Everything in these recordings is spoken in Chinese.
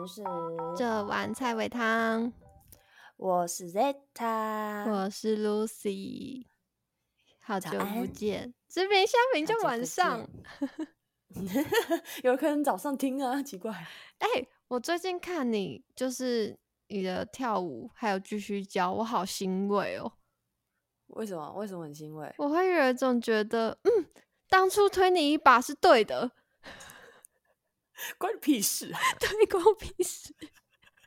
们是这碗菜尾汤，我是 Zeta，我是 Lucy，好久不见，这边下面就晚上。有可能早上听啊，奇怪。哎、我最近看你就是你的跳舞，还有继续教，我好欣慰哦。为什么？为什么很欣慰？我会有一种觉得，嗯，当初推你一把是对的，关你屁事啊！对，关我屁事。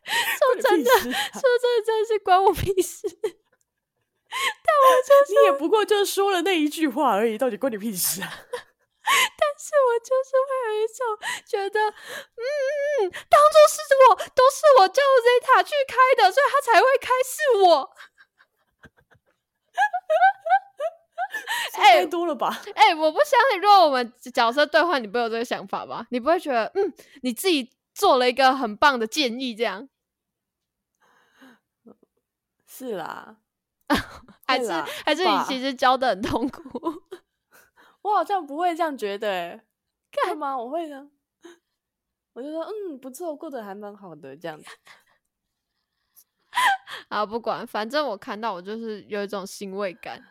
说真的的，说真的，真的是关我屁事。但我就是你也不过就说了那一句话而已，到底关你屁事啊？但是我就是会有一种觉得，嗯，当初是我，都是我叫 Zeta 去开的，所以他才会开是我。哎太多了吧？哎、我不相信，如果我们角色兑换，你不会有这个想法吧？你不会觉得，嗯，你自己做了一个很棒的建议，这样，是啦，还是还是你其实教的很痛苦？我好像不会这样觉得、欸，干嘛？我会呢？我就说，嗯，不错，过得还蛮好的，这样子。啊，不管，反正我看到我就是有一种欣慰感。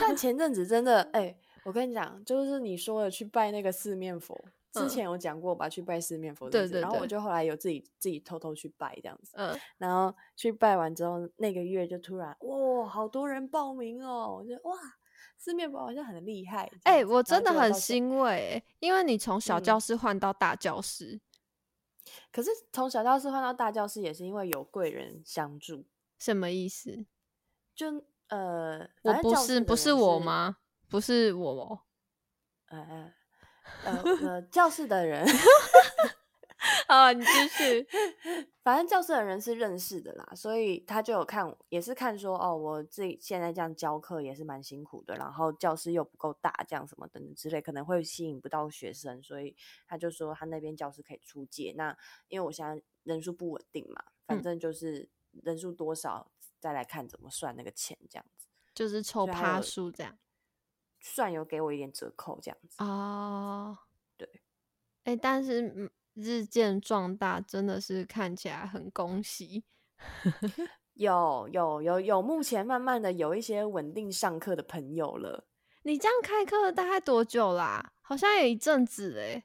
但前阵子真的，哎、我跟你讲，就是你说的去拜那个四面佛，之嗯前有讲过吧？去拜四面佛对对然后我就后来有自己自己偷偷去拜这样子，嗯，然后去拜完之后，那个月就突然哇，好多人报名哦，我觉得哇，四面佛好像很厉害。哎、我真的很。欣慰欸，因为你从小嗯教室换到大教室，可是从小教室换到大教室，也是因为有贵人相助，什么意思？就呃，我不是不是我吗？不是我哦。呃呃呃呃，教室的人。啊，你继续。反正教室的人是认识的啦，所以他就有看，也是看说哦，我自己现在这样教课也是蛮辛苦的，然后教室又不够大，这样什么等等之类，可能会吸引不到学生，所以他就说他那边教室可以出借。那因为我现在人数不稳定嘛，反嗯正就是人数多少再来看怎么算那个钱，这样子就是抽趴数这样。算有给我一点折扣，这样子。哦，对。哎、但是嗯日渐壮大，真的是看起来很恭喜。有有有有，目前慢慢的有一些稳定上课的朋友了。你这样开课大概多久啦？好像有一阵子哎、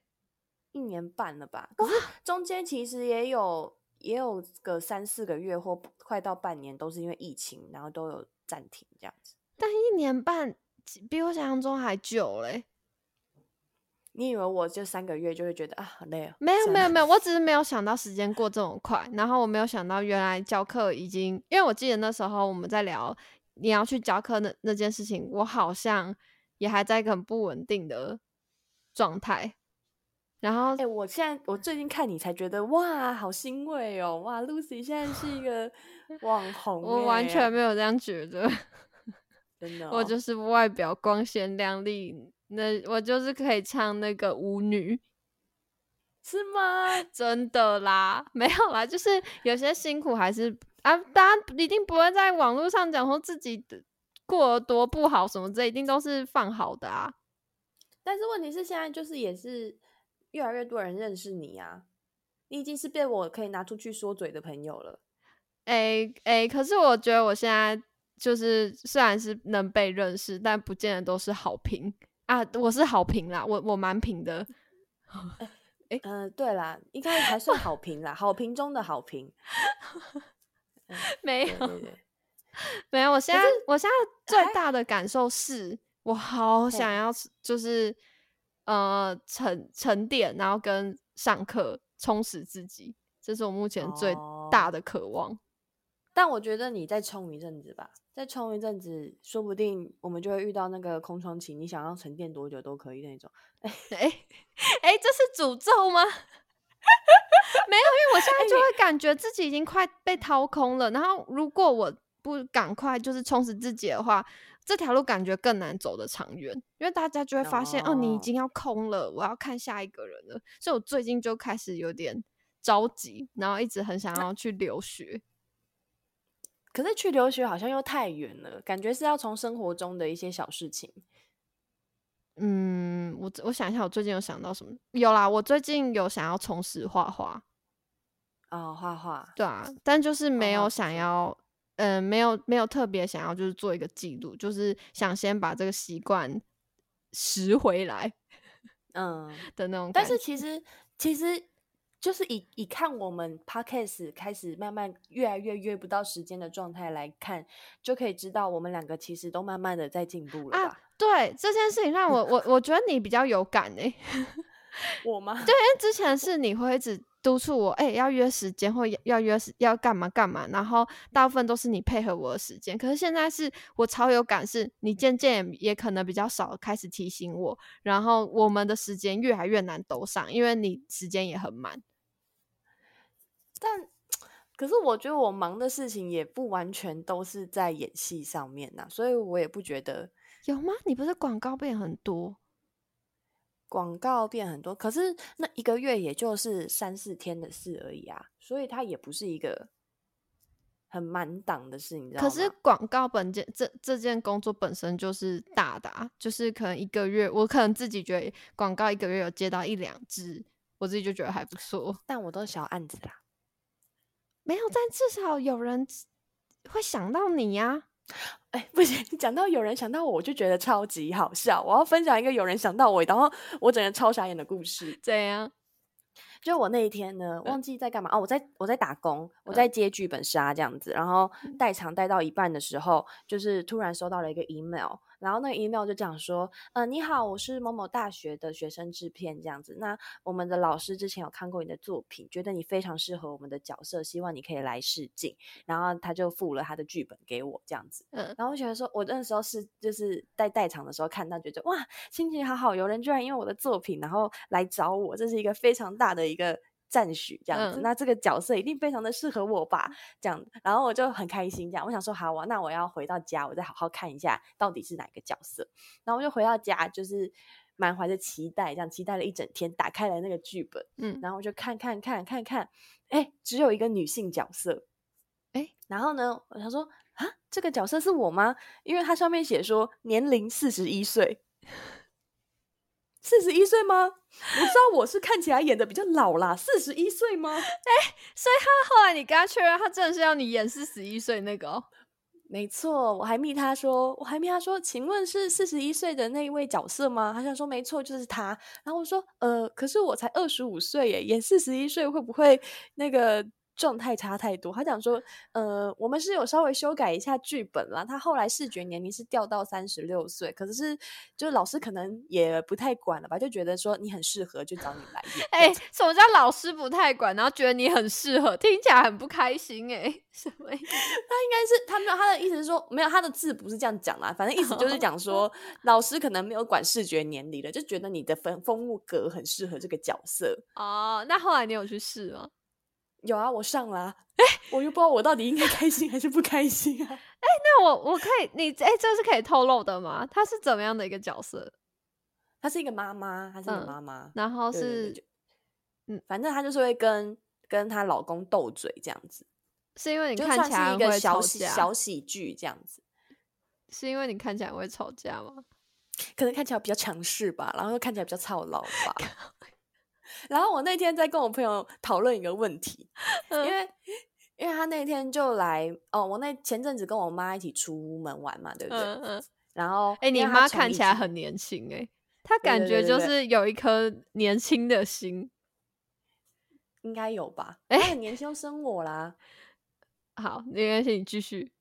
一年半了吧？可是中间其实也有也有个三四个月或快到半年，都是因为疫情，然后都有暂停这样子。但一年半比我想象中还久嘞、你以为我就三个月就会觉得啊好累哦？没有没有没有，我只是没有想到时间过这么快，然后我没有想到原来教课已经，因为我记得那时候我们在聊你要去教课那那件事情，我好像也还在一个很不稳定的状态，然后哎、我现在我最近看你才觉得哇，好欣慰哦！哇，Lucy 现在是一个 网红、我完欸全没有这样觉得，真的、哦，我就是外表光鲜亮丽，那我就是可以唱那个舞女，是吗？真的啦，没有啦，就是有些辛苦还是啊，大家一定不会在网络上讲说自己的过得多不好什么，这一定都是放好的啊。但是问题是，现在就是也是越来越多人认识你啊，你已经是被我可以拿出去说嘴的朋友了。诶、诶、可是我觉得我现在就是虽然是能被认识，但不见得都是好评啊。我是好评啦，我我蛮评的。嗯、对啦，应该还算好评啦，好评中的好评。没有没有，我现在我现在最大的感受是我好想要就是呃沉沉淀，然后跟上课充实自己，这是我目前最哦大的渴望。但我觉得你再冲一阵子吧，再冲一阵子，说不定我们就会遇到那个空窗期，你想要沉淀多久都可以那种。哎哎，这是诅咒吗？没有，因为我现在就会感觉自己已经快被掏空了。然后，如果我不赶快就是充实自己的话，这条路感觉更难走得长远。因为大家就会发现，哦，你已哦经要空了，我要看下一个人了。所以我最近就开始有点着急，然后一直很想要去留学。可是去留学好像又太远了，感觉是要从生活中的一些小事情。嗯，我我想一下，我最近有想到什么？有啦，我最近有想要重拾画画。哦，画画，对啊，但就是没有想要，嗯、没有没有特别想要，就是做一个记录，就是想先把这个习惯拾回来嗯，的那种但。是其实其实就是以以看我们 podcast 开始慢慢越来越约不到时间的状态来看，就可以知道我们两个其实都慢慢的在进步了啊吧？对这件事情让我我我觉得你比较有感诶、我吗？对，因为之前是你会一直督促我，哎、要约时间或要要约时要干嘛干嘛，然后大部分都是你配合我的时间。可是现在是我超有感，是你渐渐也也可能比较少开始提醒我，然后我们的时间越来越难兜上，因为你时间也很满。但可是我觉得我忙的事情也不完全都是在演戏上面呐、所以我也不觉得有吗？你不是广告变很多？广告变很多，可是那一个月也就是三四天的事而已啊，所以它也不是一个很满档的事，你知道吗？可是广告本件这这件工作本身就是大的、啊，就是可能一个月，我可能自己觉得广告一个月有接到一两支，我自己就觉得还不错。但我都是小案子啦。没有，但至少有人会想到你呀、哎，不行，讲到有人想到我，我就觉得超级好笑。我要分享一个有人想到我，然后我整个超傻眼的故事。怎样？就我那一天呢，忘记在干嘛哦，我在我在打工，我嗯在接剧本杀这样子，然后代场带到一半的时候，就是突然收到了一个 email，然后那个 email 就讲说，呃，你好，我是某某大学的学生制片这样子，那我们的老师之前有看过你的作品，觉得你非常适合我们的角色，希望你可以来试镜，然后他就附了他的剧本给我这样子，嗯，然后我觉得说，我那时候是就是在代场的时候看到，觉得哇，心情好好，有人居然因为我的作品，然后来找我，这是一个非常大的一个赞许，这样子。嗯那这个角色一定非常的适合我吧？这样，然后我就很开心，这样，我想说，好啊，那我要回到家，我再好好看一下到底是哪个角色。然后我就回到家，就是满怀着期待，这样期待了一整天，打开了那个剧本，嗯，然后我就看看看看看，哎，只有一个女性角色，诶然后呢，我想说啊，这个角色是我吗？因为它上面写说年龄四十一岁，四十一岁吗？我知道我是看起来演的比较老啦，四十一岁吗？所以他后来你跟他确认，他真的是要你演四十一岁那个哦。没错，我还密他说，我还密他说，请问是四十一岁的那一位角色吗？他想说没错，就是他。然后我说，呃，可是我才二十五岁耶，演四十一岁会不会那个状态差太多？他讲说，呃，我们是有稍微修改一下剧本啦，他后来视觉年龄是掉到三十六岁，可是就是老师可能也不太管了吧，就觉得说你很适合，就找你来演。哎、什么叫老师不太管，然后觉得你很适合，听起来很不开心哎、什么意思？他应该是他没有他的意思是说没有他的字不是这样讲啦，反正意思就是讲说 老师可能没有管视觉年龄了，就觉得你的风风格很适合这个角色。哦，那后来你有去试吗？有啊，我上了。哎、我又不知道我到底应该开心还是不开心啊。哎那我我可以，你哎、这是可以透露的吗？他是怎么样的一个角色？她是一个妈妈，她是一个嗯妈妈，然后是嗯反正她就是会跟跟她老公斗嘴这样子，是因为你看起来是一个会小喜，小喜剧这样子，是因为你看起来会吵架吗？可能看起来比较强势吧，然后又看起来比较操劳吧。然后我那天在跟我朋友讨论一个问题，因嗯为因为他那天就来哦，我那前阵子跟我妈一起出门玩嘛，对不对？嗯嗯，然后哎、你妈看起来很年轻哎、她感觉就是有一颗年轻的心。应该有吧？哎年轻就生我啦。好，没关系，你继续。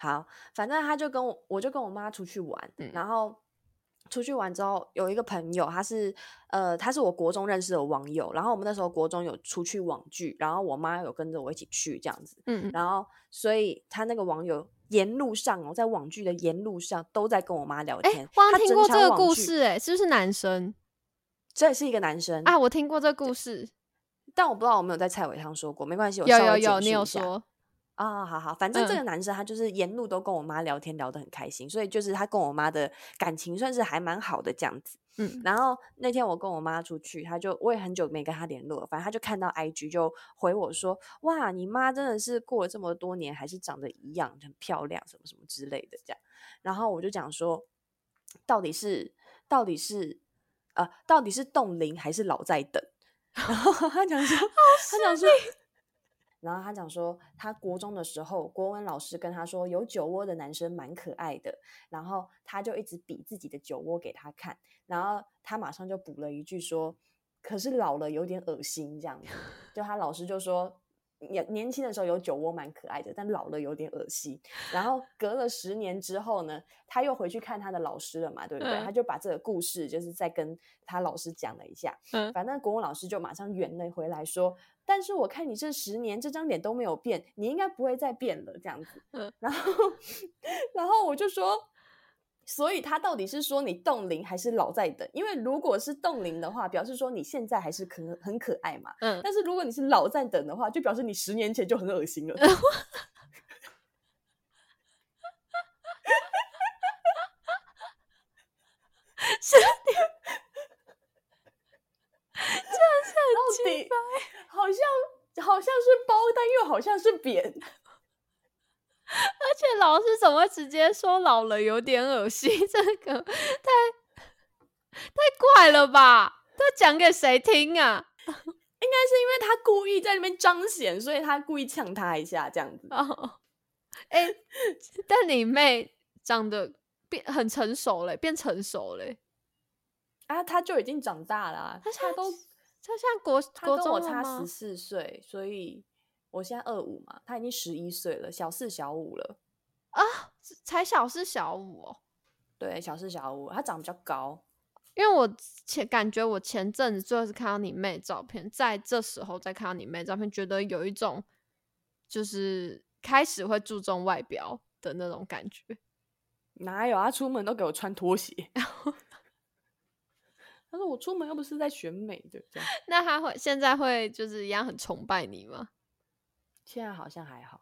好，反正他就跟我，我就跟我妈出去玩，嗯然后出去玩之后，有一个朋友，他是呃，他是我国中认识的网友，然后我们那时候国中有出去网剧，然后我妈有跟着我一起去这样子，嗯，然后所以他那个网友沿路上哦，在网剧的沿路上都在跟我妈聊哎、天，我好像听过这个故事、哎，是不是男生？这是一个男生啊？我听过这个故事，但我不知道我没有在蔡伟上说过，没关系，我有有有，你有说，啊、好好，反正这嗯个男生他就是沿路都跟我妈聊天，聊得很开心，所以就是他跟我妈的感情算是还蛮好的这样子。嗯然后那天我跟我妈出去，他就我也很久没跟他联络了，反正他就看到 IG 就回我说：“哇，你妈真的是过了这么多年还是长得一样，很漂亮，什么什么之类的这样。”然后我就讲说，到底是到底是呃到底是冻龄还是老在等？然后他讲说，他讲说。然后他讲说，他国中的时候，国文老师跟他说，有酒窝的男生蛮可爱的，然后他就一直比自己的酒窝给他看，然后他马上就补了一句说，可是老了有点恶心，这样，就他老师就说。年年轻的时候有酒窝蛮可爱的，但老了有点恶心。然后隔了十年之后呢，他又回去看他的老师了嘛，对不对？他就把这个故事就是再跟他老师讲了一下。嗯，反正国文老师就马上圆了回来说：“但是我看你这十年这张脸都没有变，你应该不会再变了。”这样子。嗯，然后 然后我就说。所以他到底是说你冻龄还是老在等？因为如果是冻龄的话，表示说你现在还是可很可爱嘛。嗯。但是如果你是老在等的话，就表示你十年前就很恶心了。哈哈哈哈哈！是你，这是很奇怪，好像好像是包，但又好像是扁。而且老师怎么会直接说老了有点恶心？这个太太怪了吧？他讲给谁听啊？应该是因为他故意在那边彰显，所以他故意呛他一下这样子。哦，哎，但你妹长得变很成熟嘞，变成熟嘞。啊，他就已经长大了，他都他像国国中我差十四岁，所以。我现在二五嘛，他已经十一岁了，小四小五了啊，才小四小五哦。对，小四小五，他长比较高。因为我前感觉我前阵子最后是看到你妹照片，在这时候再看到你妹照片，觉得有一种就是开始会注重外表的那种感觉。哪有啊？出门都给我穿拖鞋。他说我出门又不是在选美的。那他会现在会就是一样很崇拜你吗？现在好像还好，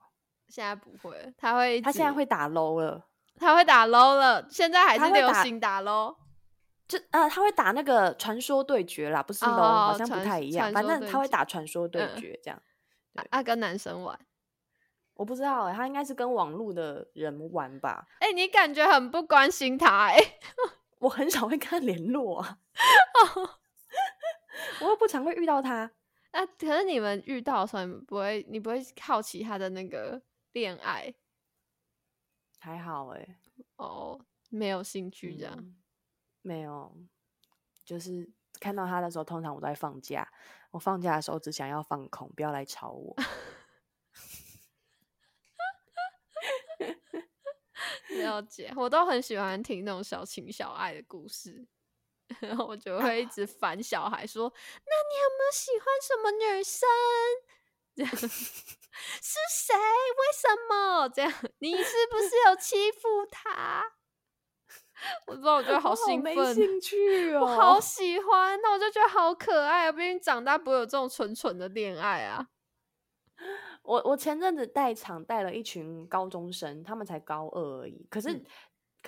现在不会，他会，他现在会打 low 了，他会打 low 了，现在还是流行打 low，就呃，他会打那个传说对决啦，不是 low，好像不太一样，反正他会打传说对决这样，啊，跟男生玩，我不知道，他应该是跟网络的人玩吧？哎，你感觉很不关心他，哎，我很少会跟他联络啊，我又不常会遇到他。那可是你们遇到的时候，你不会，你不会好奇他的那个恋爱？还好哎，哦，没有兴趣这样，没有，就是看到他的时候，通常我都在放假，我放假的时候只想要放空，不要来吵我。了解，我都很喜欢听那种小情小爱的故事。然后我就会一直烦小孩说：“那你有没有喜欢什么女生？这样是谁？为什么这样？你是不是有欺负他？”我知道，我觉得好兴奋，兴 趣哦，我好喜欢。那我就觉得好可爱啊！毕竟长大不会有这种纯纯的恋爱啊。我我前阵子带场带了一群高中生，他们才高二而已，可是。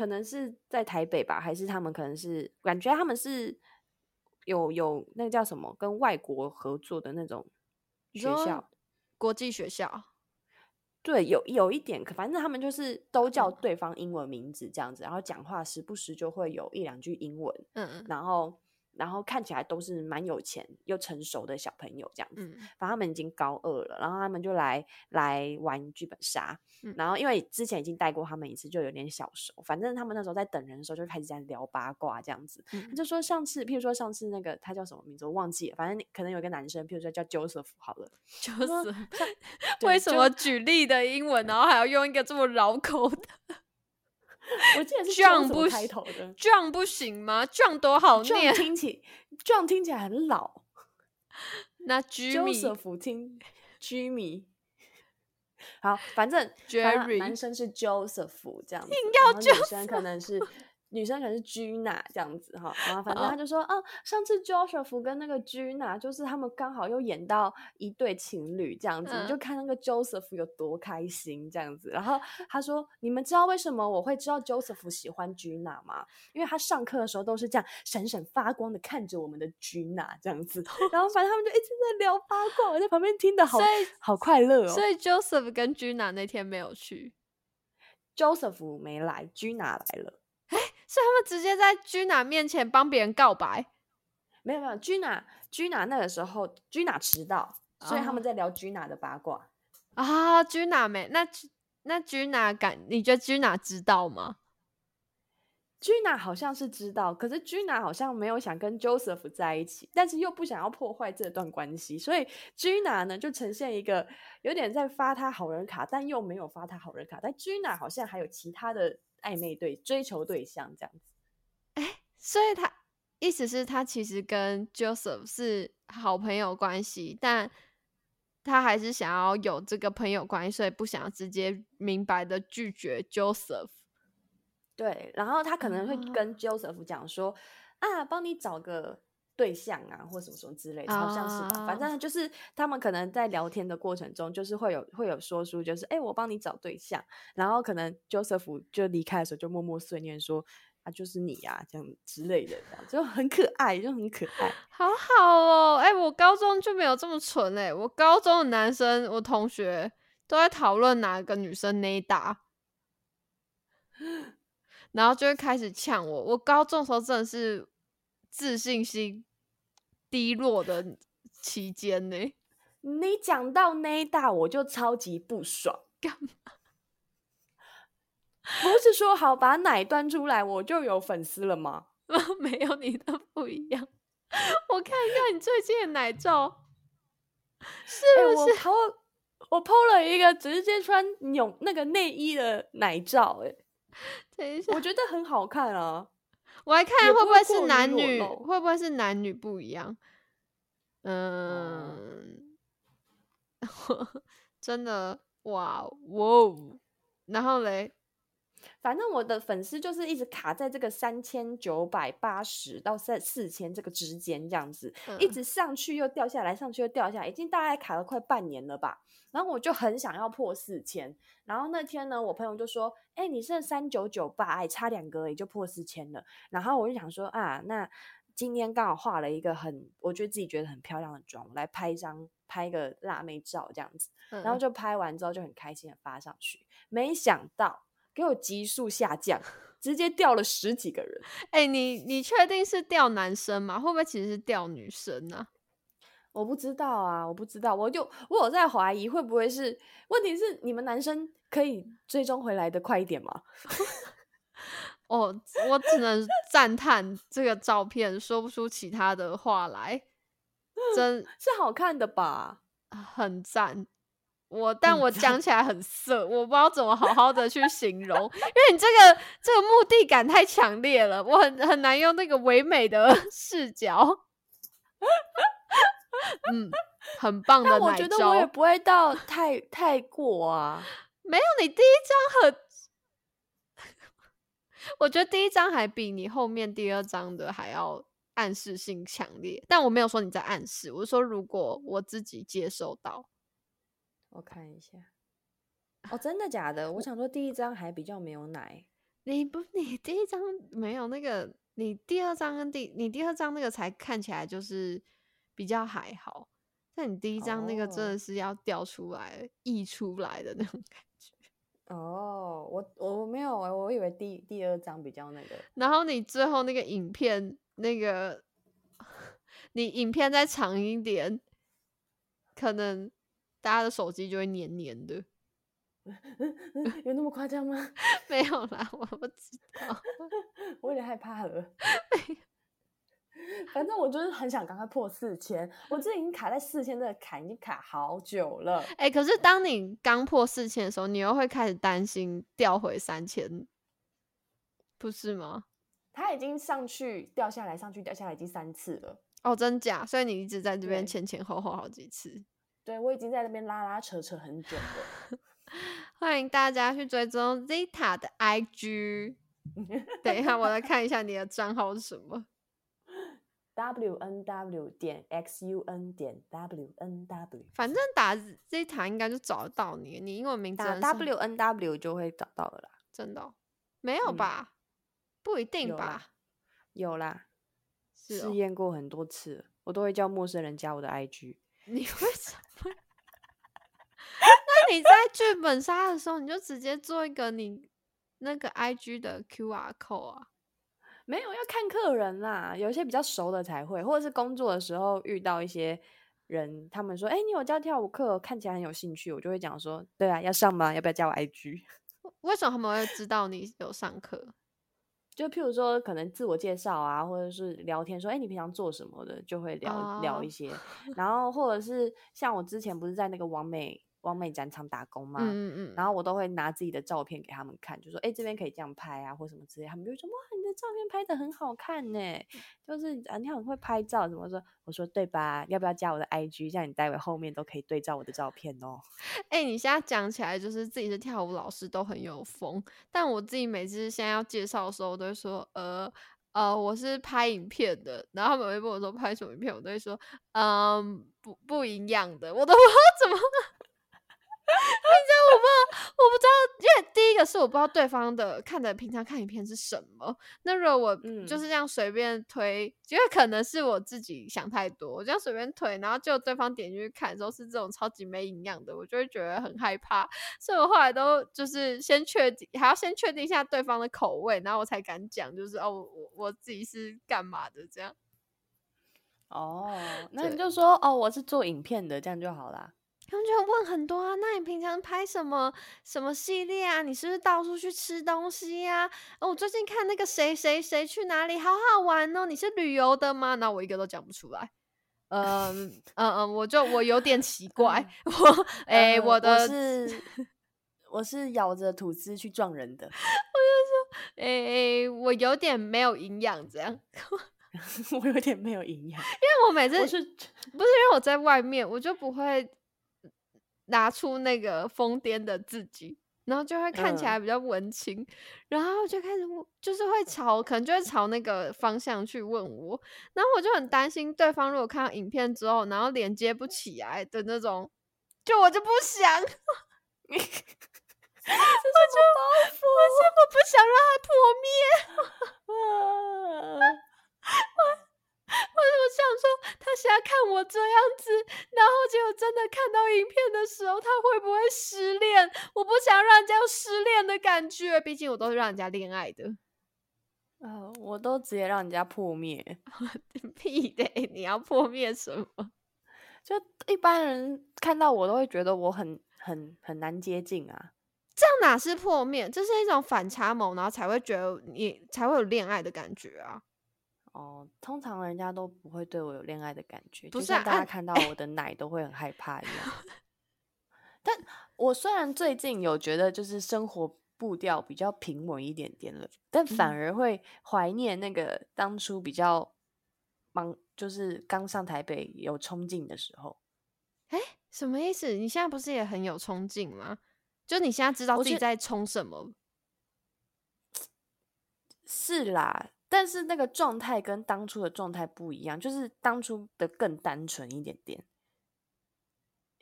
可能是在台北吧，还是他们可能是感觉他们是有有那个叫什么跟外国合作的那种学校，国际学校。对，有有一点，反正他们就是都叫对方英文名字这样子，然后讲话时不时就会有一两句英文，嗯嗯，然后。然后看起来都是蛮有钱又成熟的小朋友这样子，反正他们已经高二了，然后他们就来来玩剧本杀，然后因为之前已经带过他们一次，就有点小熟。反正他们那时候在等人的时候就开始在聊八卦这样子，他就说上次，譬如说上次那个他叫什么名字我忘记了，反正可能有个男生，譬如说叫 Joseph 好了，Joseph，为什么举例的英文，然后还要用一个这么绕口的？我记得是 John 不开头的，John 不行吗？John 多好念，听起 John 听起来很老。那 Joseph 听 Jimmy，好，反正 Jerry 男生是 Joseph 这样子，然后女生可能是。女生可能是 Gina 这样子哈，然后反正他就说，哦，上次 Joseph 跟那个 Gina 就是他们刚好又演到一对情侣这样子，你就看那个 Joseph 有多开心这样子。然后他说，你们知道为什么我会知道 Joseph 喜欢 Gina 吗？因为他上课的时候都是这样闪闪发光的看着我们的 Gina 这样子。然后反正他们就一直在聊八卦，我在旁边听的好好快乐哦。所以 Joseph 跟 Gina 那天没有去，Joseph 没来，Gina 来了。所以他们直接在 Gina 面前帮别人告白，没有没有，Gina Gina 那个时候 Gina 迟到，所以他们在聊 Gina 的八卦。啊，Gina 没？那那 Gina 感？你觉得 Gina 知道吗？Gina 好像是知道，可是 Gina 好像没有想跟 Joseph 在一起，但是又不想要破坏这段关系，所以 Gina 呢就呈现一个有点在发他好人卡，但又没有发他好人卡。但 Gina 好像还有其他的暧昧对追求对象这样子。哎，所以他意思是，他其实跟 Joseph 是好朋友关系，但他还是想要有这个朋友关系，所以不想要直接明白的拒绝 Joseph。对，然后他可能会跟 Joseph 讲说啊，帮你找个对象啊，或什么什么之类的，好像是吧。反正就是他们可能在聊天的过程中，就是会有会有说出，就是哎，我帮你找对象。然后可能 Joseph 就离开的时候，就默默碎念说啊，就是你呀，这样之类的，这样就很可爱，就很可爱，好好哦。哎，我高中就没有这么蠢哎，我高中的男生，我同学都在讨论哪个女生内搭。然后就会开始呛我。我高中时候真的是自信心低落的期间呢。你讲到那大，我就超级不爽。干嘛？不是说好把奶端出来，我就有粉丝了吗？没有，你的不一样。我看一下你最近的奶照，是不是？我我 PO 了一个直接穿泳那个内衣的奶照，哎。等一下，我觉得很好看啊！我来看会不会是男女，会不会是男女不一样？嗯，真的哇哇！然后嘞，反正我的粉丝就是一直卡在这个三千九百八十到三四千这个之间，这样子一直上去又掉下来，上去又掉下来，已经大概卡了快半年了吧。然后我就很想要破四千，然后那天呢，我朋友就说：“哎，你剩三九九八，哎，差两个也就破四千了。”然后我就想说：“啊，那今天刚好画了一个很，我觉得自己觉得很漂亮的妆，来拍一张拍一个辣妹照这样子。”然后就拍完之后就很开心的发上去，没想到给我急速下降，直接掉了十几个人。哎，你你确定是掉男生吗？会不会其实是掉女生呢？我不知道啊，我不知道，我就我有在怀疑会不会是？问题是你们男生可以追踪回来的快一点吗？哦，我只能赞叹这个照片，说不出其他的话来，真是好看的吧？很赞，我但我讲 起来很色，我不知道怎么好好的去形容，因为你这个这个目的感太强烈了，我很很难用那个唯美的 视角。嗯，很棒的奶我觉得我也不会到太太过啊。没有，你第一张很，我觉得第一张还比你后面第二张的还要暗示性强烈。但我没有说你在暗示，我是说如果我自己接收到，我看一下。哦，真的假的？我想说第一张还比较没有奶。你不，你第一张没有那个，你第二张跟第你第二张那个才看起来就是。比较还好，但你第一张那个真的是要掉出来、溢出来的那种感觉。哦，我我没有哎，我以为第第二张比较那个。然后你最后那个影片，那个 你影片再长一点，可能大家的手机就会黏黏的。有那么夸张吗？没有啦，我不知道，我有点害怕了。反正我就是很想赶快破四千，我这已经卡在四千这个坎已经卡好久了。哎，可是当你刚破四千的时候，你又会开始担心掉回三千，不是吗？它已经上去掉下来，上去掉下来已经三次了。哦，真假？所以你一直在这边前前后后好几次。对，我已经在那边拉拉扯扯很久了。欢迎大家去追踪 Zeta 的 IG。等一下，我来看一下你的账号是什么。w n w 点 x u n 点 w n w，反正打 Zeta 应该就找得到你，你英文名字打 w n w 就会找到了啦。真的？没有吧？不一定吧？有啦，试验过很多次，我都会叫陌生人加我的 IG。你为什么？那你在剧本杀的时候，你就直接做一个你那个 IG 的 QR code 啊。没有要看客人啦，有些比较熟的才会，或者是工作的时候遇到一些人他们说，哎、你有教跳舞课，看起来很有兴趣，我就会讲说，对啊，要上吗？要不要加我 IG？为什么他们会知道你有上课？就譬如说，可能自我介绍啊，或者是聊天说，哎、你平常做什么的，就会聊、聊哦一些。然后或者是像我之前不是在那个王美王美展场打工嘛，嗯嗯嗯，然后我都会拿自己的照片给他们看，就说：“哎、这边可以这样拍啊，或什么之类。”他们就会说：“哇，你的照片拍的很好看呢，就是啊，你很会拍照。”怎么说？我说：“对吧？要不要加我的 IG？这样你待会后面都可以对照我的照片哦。哎、你现在讲起来就是自己是跳舞老师都很有风，但我自己每次现在要介绍的时候，我都会说，呃呃，我是拍影片的，然后他们会问我说拍什么影片，我都会说，嗯，不不营养的，我都不知道怎么，不知道，我不知道，因为第一个是我不知道对方的看的平常看影片是什么，那如果我就嗯是这样随便推，因为可能是我自己想太多，我这样随便推，然后就对方点进去看的时候是这种超级没营养的，我就会觉得很害怕，所以我后来都就是先确定，还要先确定一下对方的口味，然后我才敢讲，就是哦，我我自己是干嘛的这样。”哦，那你就说：“哦，我是做影片的，这样就好啦。他们就会问很多啊，那你平常拍什么什么系列啊？你是不是到处去吃东西呀、哦，我最近看那个谁谁谁去哪里，好好玩哦。你是旅游的吗？那我一个都讲不出来。嗯嗯嗯，我就我有点奇 怪，我哎、呃我的是 我是咬着吐司去撞人的，我就说哎、我有点没有营养这样，我有点没有营养。因为我每次我是不是因为我在外面，我就不会拿出那个疯癫的自己，然后就会看起嗯。来比较文青，然后就开始就是会朝可能就会朝那个方向去问我，然后我就很担心对方如果看到影片之后，然后连接不起来的那种，就我就不想，我就我是我不想让它破灭。啊我我想说，他现在看我这样子，然后结果真的看到影片的时候，他会不会失恋？我不想让人家有失恋的感觉，毕竟我都是让人家恋爱的。呃，我都直接让人家破灭。屁的，你要破灭什么？就一般人看到我都会觉得我很很很难接近啊。这样哪是破灭？这是一种反差萌，然后才会觉得你才会有恋爱的感觉啊！哦，通常人家都不会对我有恋爱的感觉，不就是像大家看到我的 奶都会很害怕一样。但我虽然最近有觉得就是生活步调比较平稳一点点了，但反嗯而会怀念那个当初比较忙，就是刚上台北有冲劲的时候。哎什么意思？你现在不是也很有冲劲吗？就你现在知道自己在冲什么？是啦，但是那个状态跟当初的状态不一样，就是当初的更单纯一点点。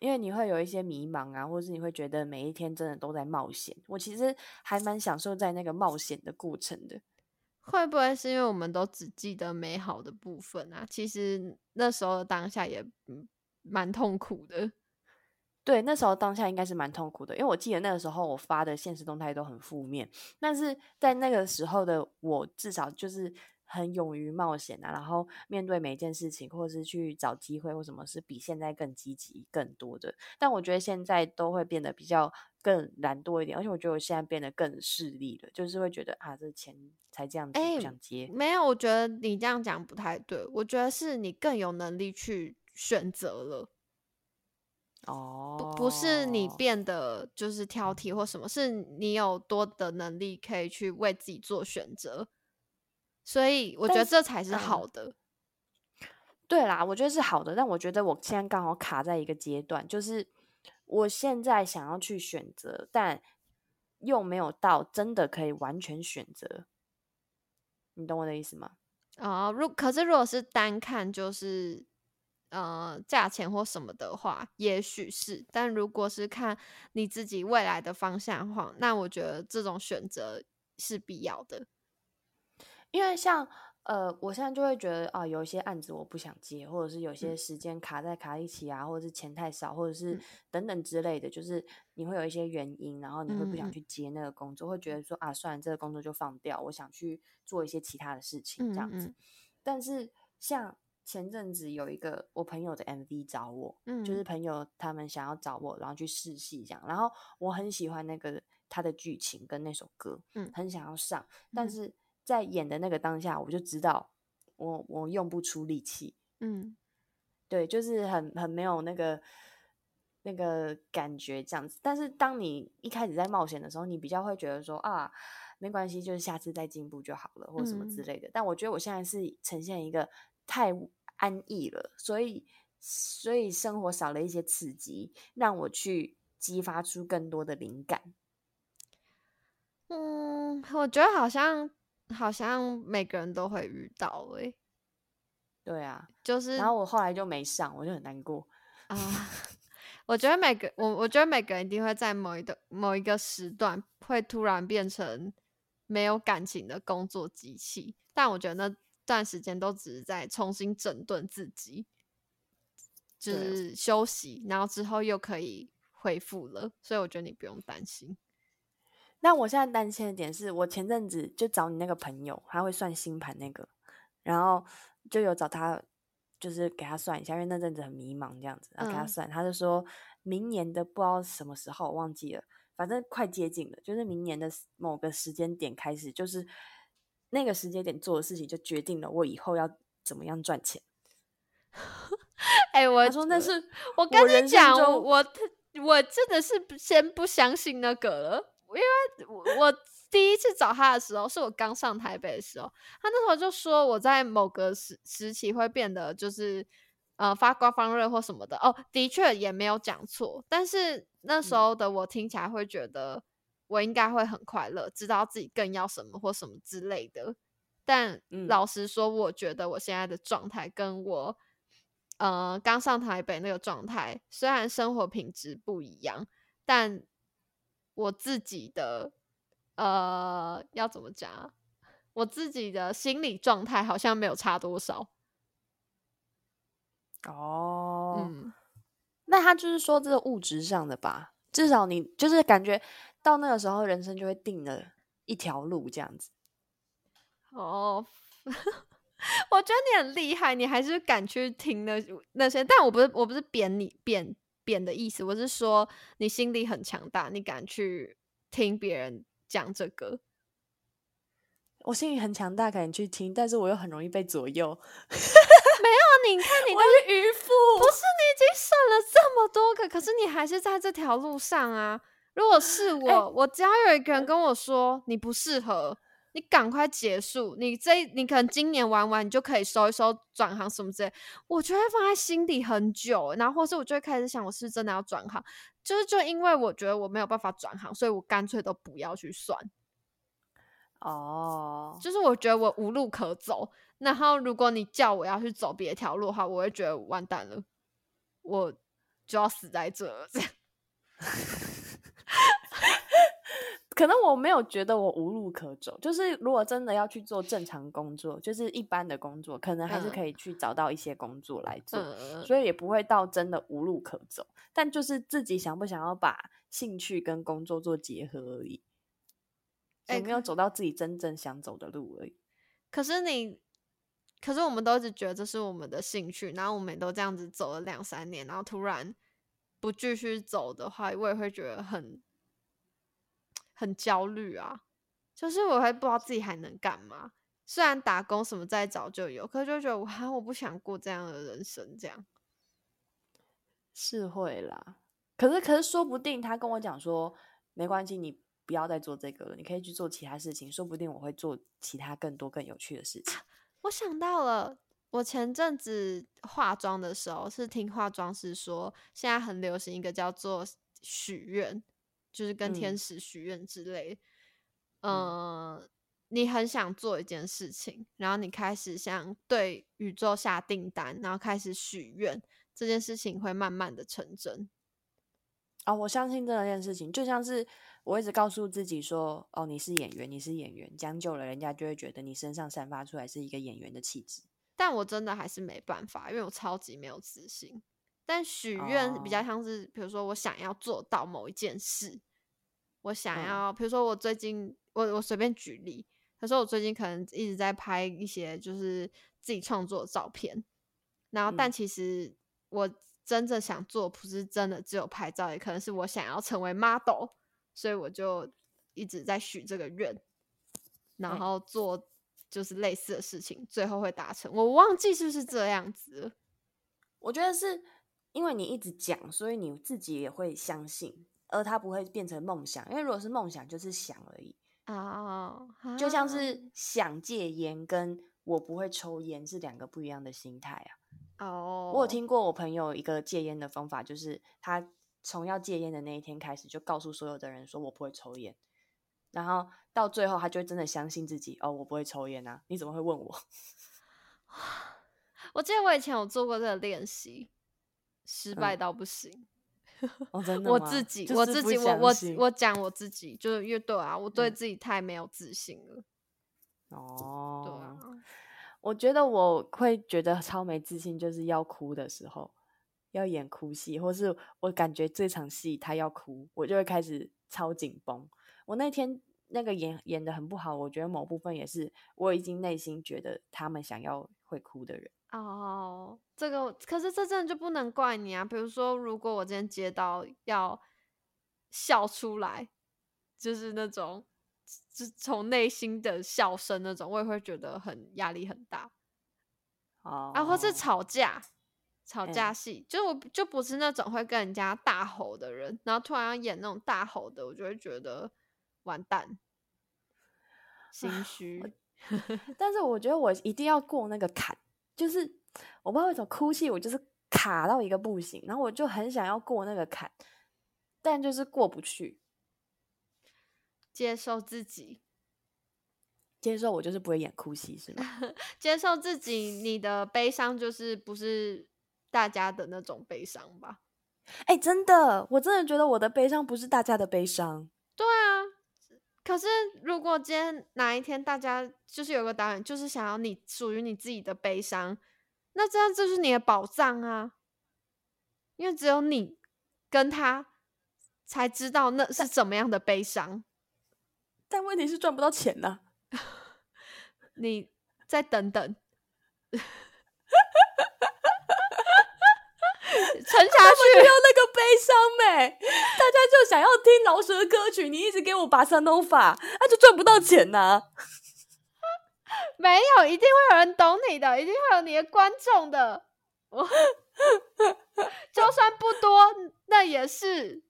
因为你会有一些迷茫啊，或是你会觉得每一天真的都在冒险。我其实还蛮享受在那个冒险的过程的。会不会是因为我们都只记得美好的部分啊？其实那时候当下也蛮痛苦的。对，那时候当下应该是蛮痛苦的，因为我记得那个时候我发的现实动态都很负面，但是在那个时候的我至少就是很勇于冒险啊，然后面对每一件事情，或者是去找机会或什么，是比现在更积极更多的。但我觉得现在都会变得比较更懒惰一点，而且我觉得我现在变得更势利了，就是会觉得啊，这钱才这样子，哎不想接。没有，我觉得你这样讲不太对。我觉得是你更有能力去选择了，哦，不不是你变得就是挑剔或什么，是你有多的能力可以去为自己做选择。所以我觉得这才是嗯好的。对啦，我觉得是好的，但我觉得我现在刚好卡在一个阶段，就是我现在想要去选择，但又没有到真的可以完全选择，你懂我的意思吗？哦、如可是如果是单看就是呃价钱或什么的话，也许是，但如果是看你自己未来的方向的话，那我觉得这种选择是必要的。因为像呃，我现在就会觉得啊，有一些案子我不想接，或者是有些嗯。时间卡在卡一起啊，或者是钱太少，或者是嗯。等等之类的，就是你会有一些原因，然后你会不想去接那个工作，会觉得说啊，算了，这个工作就放掉，我想去做一些其他的事情，这样子。但是像前阵子有一个我朋友的 MV 找我，嗯，就是朋友他们想要找我，然后去试戏这样。然后我很喜欢那个他的剧情跟那首歌，嗯。很想要上，但嗯。是在演的那个当下，我就知道我我用不出力气，嗯。对，就是很很没有那个那个感觉这样子。但是当你一开始在冒险的时候，你比较会觉得说啊，没关系，就是下次再进步就好了，或什么之嗯。类的。但我觉得我现在是呈现一个太安逸了，所以所以生活少了一些刺激，让我去激发出更多的灵感。嗯，我觉得好像好像每个人都会遇到诶、对啊，就是然后我后来就没上，我就很难过。啊，我觉得每个我我觉得每个人一定会在某一个某一个时段会突然变成没有感情的工作机器，但我觉得那段时间都只是在重新整顿自己，就是休息，然后之后又可以恢复了，所以我觉得你不用担心。那我现在担心的点是我前阵子就找你那个朋友，他会算星盘那个，然后就有找他，就是给他算一下，因为那阵子很迷茫这样子，然后给他嗯算，他就说明年的不知道什么时候忘记了，反正快接近了，就是明年的某个时间点开始，就是那个时间点做的事情就决定了我以后要怎么样赚钱。哎、我他说那是我跟你讲，我我我真的是先不相信那个了，因为我我第一次找他的时候，是我刚上台北的时候，他那时候就说我在某个时时期会变得就是呃发光发热或什么的。哦，的确也没有讲错，但是那时嗯候的我听起来会觉得我应该会很快乐，知道自己更要什么或什么之类的。但嗯老实说，我觉得我现在的状态跟我呃刚上台北那个状态，虽然生活品质不一样，但我自己的呃要怎么讲啊？我自己的心理状态好像没有差多少。哦，嗯，那他就是说这个物质上的吧，至少你就是感觉到那个时候，人生就会定了一条路这样子。哦，我觉得你很厉害，你还是敢去听那那些，但我不是我不是贬你贬贬的意思，我是说你心里很强大，你敢去听别人讲这个。我心里很强大，敢去听，但是我又很容易被左右。没有你看你都是渔夫，不是你已经算了这么多个，可是你还是在这条路上啊。如果是我，我只要有一个人跟我说你不适合，你赶快结束。你这你可能今年玩完，你就可以收一收转行什么之类，我就会放在心底很久。然后或是我就会开始想，我是真的要转行？就是就因为我觉得我没有办法转行，所以我干脆都不要去算。哦，就是我觉得我无路可走，然后如果你叫我要去走别条路的话，我会觉得完蛋了，我就要死在这。这 样 可能我没有觉得我无路可走，就是如果真的要去做正常工作，就是一般的工作，可能还是可以去找到一些工作来做，嗯，所以也不会到真的无路可走。但就是自己想不想要把兴趣跟工作做结合而已，哎有没有走到自己真正想走的路而已。可是你，可是我们都一直觉得这是我们的兴趣，然后我们都这样子走了两三年，然后突然不继续走的话，我也会觉得很很焦虑啊。就是我会不知道自己还能干嘛。虽然打工什么再早就有，可是就觉得哇，我不想过这样的人生，这样。是会啦，可是可是说不定他跟我讲说，没关系，你不要再做这个了，你可以去做其他事情，说不定我会做其他更多更有趣的事情。我想到了，我前阵子化妆的时候是听化妆师说，现在很流行一个叫做许愿，就是跟天嗯使许愿之类。嗯呃，你很想做一件事情，然后你开始想对宇宙下订单，然后开始许愿，这件事情会慢慢的成真。啊、我相信这件事情，就像是我一直告诉自己说，哦，你是演员，你是演员，将就了，人家就会觉得你身上散发出来是一个演员的气质。但我真的还是没办法，因为我超级没有自信。但许愿比较哦。像是，比如说我想要做到某一件事，我想嗯。要，比如说我最近，我我随便举例，他说我最近可能一直在拍一些就是自己创作的照片，然后但嗯。其实我真正想做不是真的只有拍照，也可能是我想要成为 model，所以我就一直在许这个愿，然哎后做就是类似的事情，最后会达成。我忘记是不是这样子我觉得是因为你一直讲，所以你自己也会相信，而它不会变成梦想。因为如果是梦想，就是想而已，啊，就像啊是想戒烟跟我不会抽烟是两个不一样的心态啊。哦，我有听过我朋友一个戒烟的方法，就是他从要戒烟的那一天开始，就告诉所有的人说我不会抽烟，然后到最后他就真的相信自己哦，我不会抽烟啊，你怎么会问我？我记得我以前有做过这个练习，失败嗯到不行。哦，真的吗我自己，就是我自己，我我我讲我自己，就是因为对啊，我对嗯自己太没有自信了。哦，对啊，我觉得我会觉得超没自信，就是要哭的时候，要演哭戏，或是我感觉这场戏他要哭，我就会开始超紧绷。我那天那个演演的很不好，我觉得某部分也是我已经内心觉得他们想要会哭的人。哦，这个可是这真的就不能怪你啊。比如说，如果我今天接到要笑出来，就是那种就从内心的笑声那种，我也会觉得很压力很大。哦，啊，或是吵架，吵架嗯戏，就我就不是那种会跟人家大吼的人，然后突然要演那种大吼的，我就会觉得完蛋，心虚。但是我觉得我一定要过那个坎，就是我不知道为什么哭戏我就是卡到一个不行，然后我就很想要过那个坎，但就是过不去。接受自己，接受我就是不会演哭戏，是吗？接受自己，你的悲伤就是不是大家的那种悲伤吧？哎、真的，我真的觉得我的悲伤不是大家的悲伤。可是如果今天哪一天大家就是有个导演，就是想要你属于你自己的悲伤，那这样就是你的宝藏啊，因为只有你跟他才知道那是怎么样的悲伤。但问题是赚不到钱呐、你再等等，沉下去。没有那个悲伤没，大家就想要听饶舌歌曲，你一直给我拔三头发，那、就赚不到钱呐、没有，一定会有人懂你的，一定会有你的观众的。我 就算不多，那也是，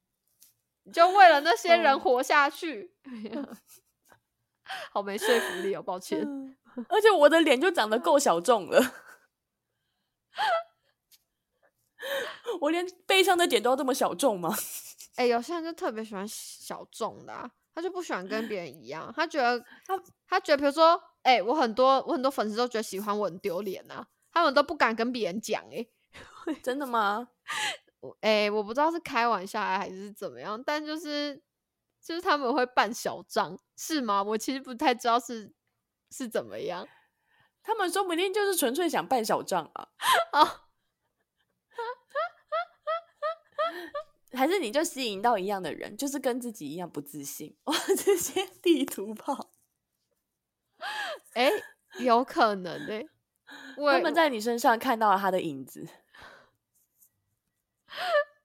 你就为了那些人嗯活下去。好没说服力哦，抱歉。嗯而且我的脸就长得够小众了，我连悲伤的点都要这么小众吗？哎、有些人就特别喜欢小众的、啊，他就不喜欢跟别人一样，他觉得 他他觉得，比如说，哎、我很多我很多粉丝都觉得喜欢我很丢脸呐，他们都不敢跟别人讲、哎。真的吗？我哎、我不知道是开玩笑还是怎么样，但就是就是他们会办小账是吗？我其实不太知道是是怎么样他们说不定就是纯粹想办小账啊，哦。还是你就吸引到一样的人，就是跟自己一样不自信，哇，这些地图炮，哎、有可能哎、我他们在你身上看到了他的影子。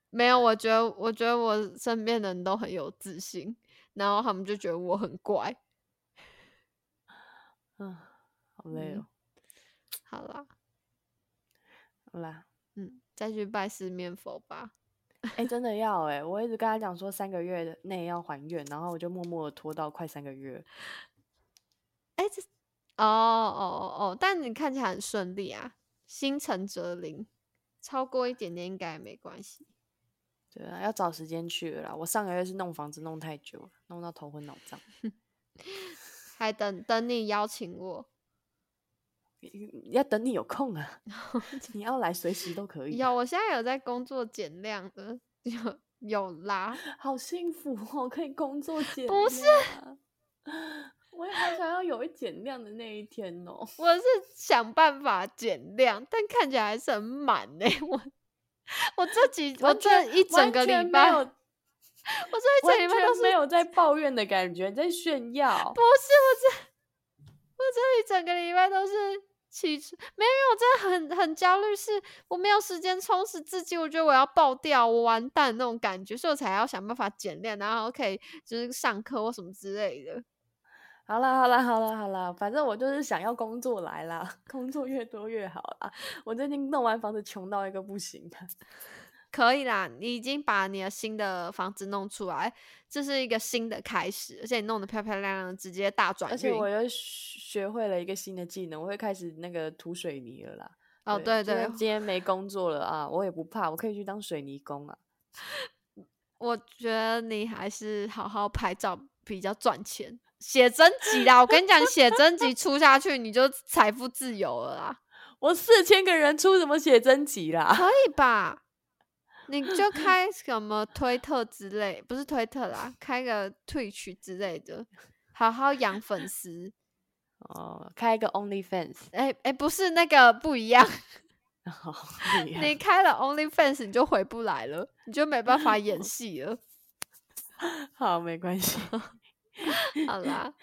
没有，我觉得我觉得我身边的人都很有自信，然后他们就觉得我很怪。嗯，好累哦。好啦，好啦，嗯，再去拜四面佛吧。哎、真的要哎、我一直跟他讲说三个月内要还愿，然后我就默默的拖到快三个月。哎、这哦哦哦哦，但你看起来很顺利啊，心诚则灵，超过一点点应该也没关系。对啊，要找时间去了啦。我上个月是弄房子弄太久了，弄到头昏脑胀。还等等你邀请我，要等你有空啊 你要来随时都可以啊。有，我现在有在工作减量的，有有啦，好幸福哦，可以工作减不是，我也好想要有一减量的那一天哦。我是想办法减量，但看起来还是很满呢、我我这几我这一整个礼拜，我这一整礼拜都是没有在抱怨的感觉，在炫耀不。是我这我这一整个礼拜都是其实没有，我真的很很焦虑，是我没有时间充实自己，我觉得我要爆掉，我完蛋那种感觉，所以我才要想办法减量，然后可以就是上课或什么之类的。好啦好啦好啦好啦，反正我就是想要工作来啦，工作越多越好啦。我最近弄完房子穷到一个不行的。可以啦，你已经把你的新的房子弄出来，这是一个新的开始，而且你弄得漂漂亮亮，直接大转运。而且我又学会了一个新的技能，我会开始那个涂水泥了啦。哦，对对，今天没工作了 啊，我也不怕，我可以去当水泥工啊。我觉得你还是好好拍照比较赚钱。写真集啦，我跟你讲，写真集出下去，你就财富自由了啦。我四千个人出什么写真集啦？可以吧？你就开什么推特之类，不是推特啦，开个 Twitch 之类的，好好养粉丝。哦，开一个 OnlyFans。哎哎，不是那个不一样。你开了 OnlyFans，你就回不来了，你就没办法演 戏了。好，没关系。好啦，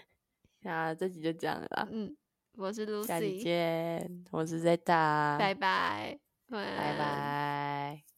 那这集就这样了。嗯，我是 Lucy，下期见。我是 Zeta，拜拜，拜拜。